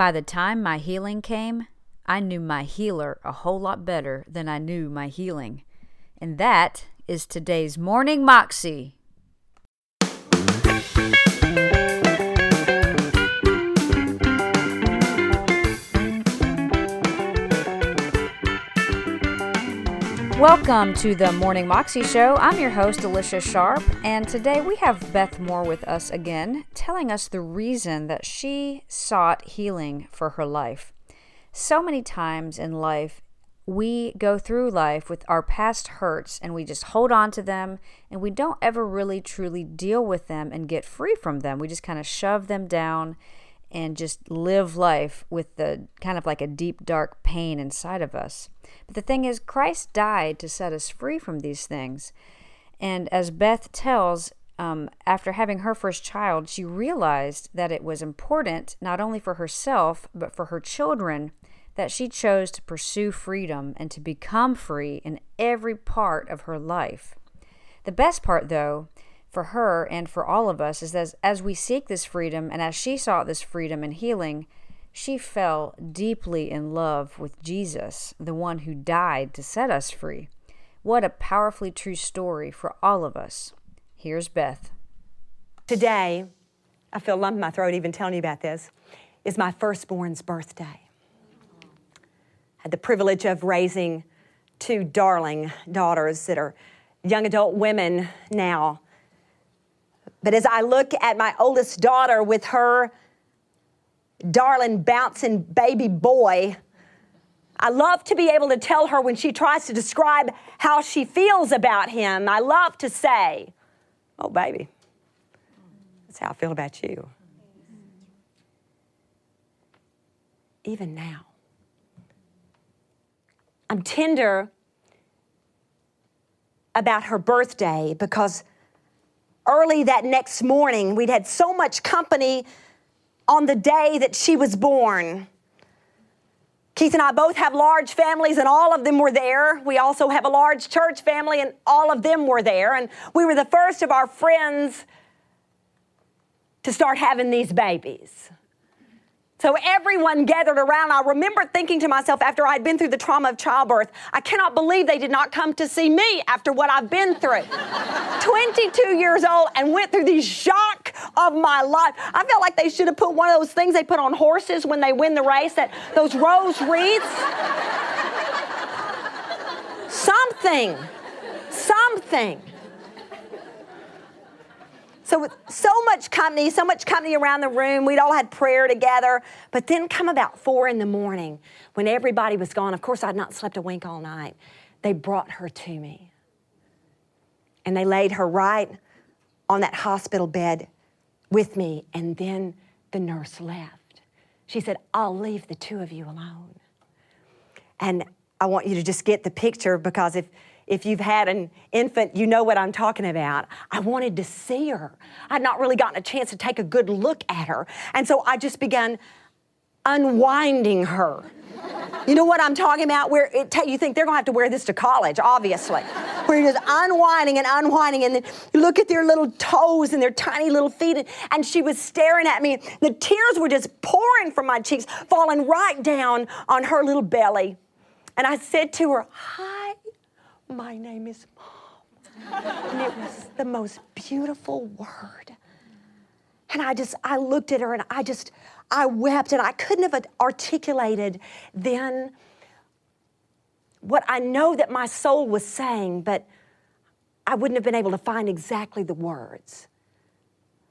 By the time my healing came, I knew my healer a whole lot better than I knew my healing. And that is today's Morning Moxie. Welcome to the Morning Moxie Show. I'm your host, Alicia Sharp, and today we have Beth Moore with us again, telling us the reason that she sought healing for her life. So many times in life, we go through life with our past hurts and we just hold on to them and we don't ever really truly deal with them and get free from them. We just kind of shove them down and just live life with the kind of like a deep, dark pain inside of us. But the thing is, Christ died to set us free from these things. And as Beth tells, um, after having her first child, she realized that it was important not only for herself, but for her children that she chose to pursue freedom and to become free in every part of her life. The best part, though, for her and for all of us is that as we seek this freedom and as she sought this freedom and healing, she fell deeply in love with Jesus, the one who died to set us free. What a powerfully true story for all of us. Here's Beth. Today, I feel lump in my throat even telling you about this, is my firstborn's birthday. I had the privilege of raising two darling daughters that are young adult women now. But as I look at my oldest daughter with her darling, bouncing baby boy. I love to be able to tell her when she tries to describe how she feels about him. I love to say, Oh, baby, that's how I feel about you. Even now, I'm tender about her birthday because early that next morning, we'd had so much company on the day that she was born. Keith and I both have large families, and all of them were there. We also have a large church family, and all of them were there. And we were the first of our friends to start having these babies. So everyone gathered around. I remember thinking to myself after I'd been through the trauma of childbirth, I cannot believe they did not come to see me after what I've been through. 22 years old and went through the shock of my life. I felt like they should have put one of those things they put on horses when they win the race, that those rose wreaths. something. Something. So with so much company, so much company around the room, we'd all had prayer together. But then come about four in the morning when everybody was gone. Of course, I'd not slept a wink all night. They brought her to me. And they laid her right on that hospital bed with me. And then the nurse left. She said, I'll leave the two of you alone. And I want you to just get the picture because if if you've had an infant, you know what I'm talking about. I wanted to see her. I'd not really gotten a chance to take a good look at her. And so I just began unwinding her. You know what I'm talking about? Where you think they're gonna have to wear this to college, obviously. Where you're just unwinding and unwinding, and then you look at their little toes and their tiny little feet, and she was staring at me. The tears were just pouring from my cheeks, falling right down on her little belly. And I said to her, Hi, my name is Mom. and it was the most beautiful word. And I just, I looked at her and I just, I wept and I couldn't have articulated then what I know that my soul was saying, but I wouldn't have been able to find exactly the words.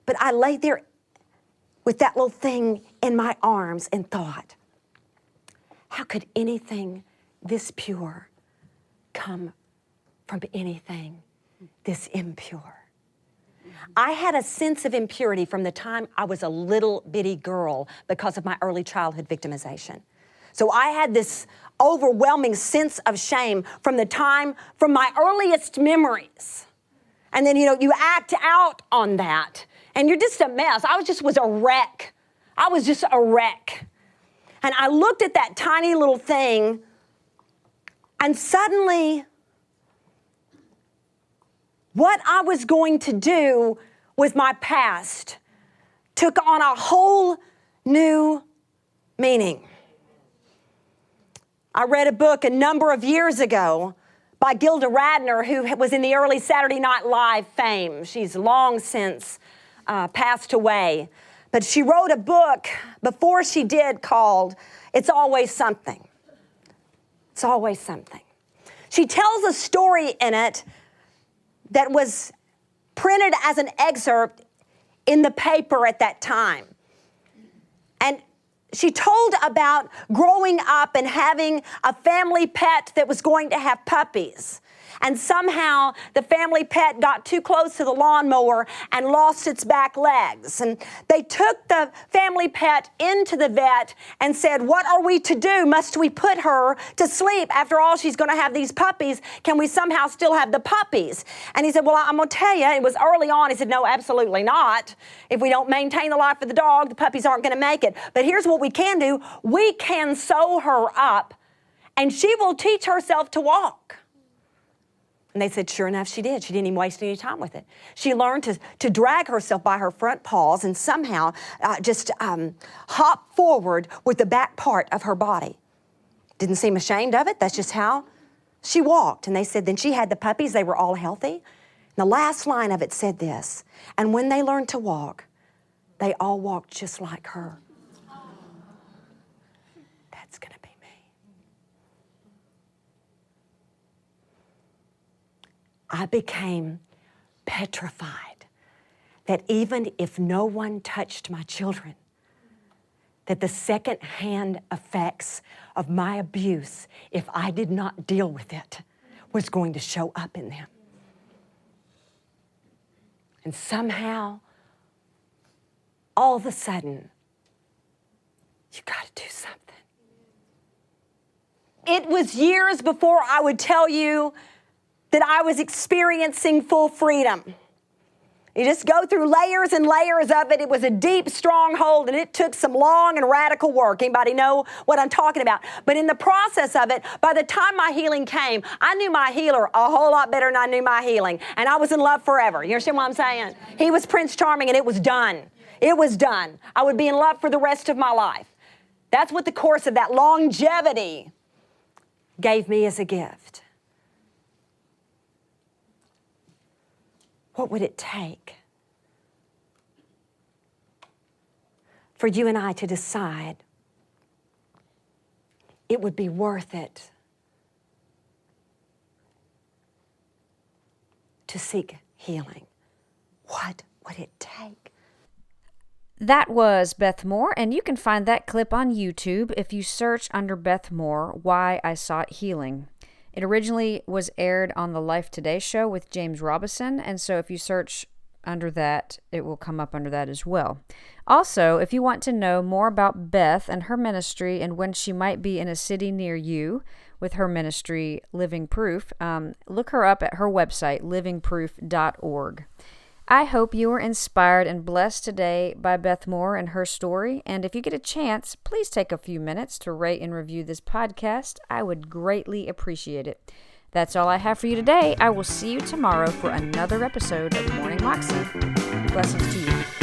But I lay there with that little thing in my arms and thought, how could anything this pure come from anything this impure. I had a sense of impurity from the time I was a little bitty girl because of my early childhood victimization. So I had this overwhelming sense of shame from the time, from my earliest memories. And then, you know, you act out on that and you're just a mess. I was just was a wreck. I was just a wreck. And I looked at that tiny little thing and suddenly what I was going to do with my past took on a whole new meaning. I read a book a number of years ago by Gilda Radner, who was in the early Saturday Night Live fame. She's long since uh, passed away. But she wrote a book before she did called It's Always Something. It's Always Something. She tells a story in it that was printed as an excerpt in the paper at that time. And she told about growing up and having a family pet that was going to have puppies and somehow the family pet got too close to the lawnmower and lost its back legs. And they took the family pet into the vet and said, What are we to do? Must we put her to sleep? After all, she's going to have these puppies. Can we somehow still have the puppies? And he said, Well, I'm going to tell you, it was early on. He said, No, absolutely not. If we don't maintain the life of the dog, the puppies aren't going to make it. But here's what we can do we can sew her up and she will teach herself to walk. And they said, sure enough, she did. She didn't even waste any time with it. She learned to, to drag herself by her front paws and somehow uh, just um, hop forward with the back part of her body. Didn't seem ashamed of it. That's just how she walked. And they said, then she had the puppies, they were all healthy. And the last line of it said this And when they learned to walk, they all walked just like her. I became petrified that even if no one touched my children, that the second-hand effects of my abuse, if I did not deal with it, was going to show up in them. And somehow, all of a sudden, you got to do something. It was years before I would tell you that I was experiencing full freedom. You just go through layers and layers of it. It was a deep stronghold and it took some long and radical work. Anybody know what I'm talking about? But in the process of it, by the time my healing came, I knew my healer a whole lot better than I knew my healing. And I was in love forever. You understand what I'm saying? He was Prince Charming and it was done. It was done. I would be in love for the rest of my life. That's what the course of that longevity gave me as a gift. What would it take for you and I to decide it would be worth it to seek healing? What would it take? That was Beth Moore, and you can find that clip on YouTube if you search under Beth Moore, Why I Sought Healing. It originally was aired on the Life Today show with James Robison, and so if you search under that, it will come up under that as well. Also, if you want to know more about Beth and her ministry and when she might be in a city near you with her ministry, Living Proof, um, look her up at her website, livingproof.org. I hope you were inspired and blessed today by Beth Moore and her story. And if you get a chance, please take a few minutes to rate and review this podcast. I would greatly appreciate it. That's all I have for you today. I will see you tomorrow for another episode of Morning Moxie. Blessings to you.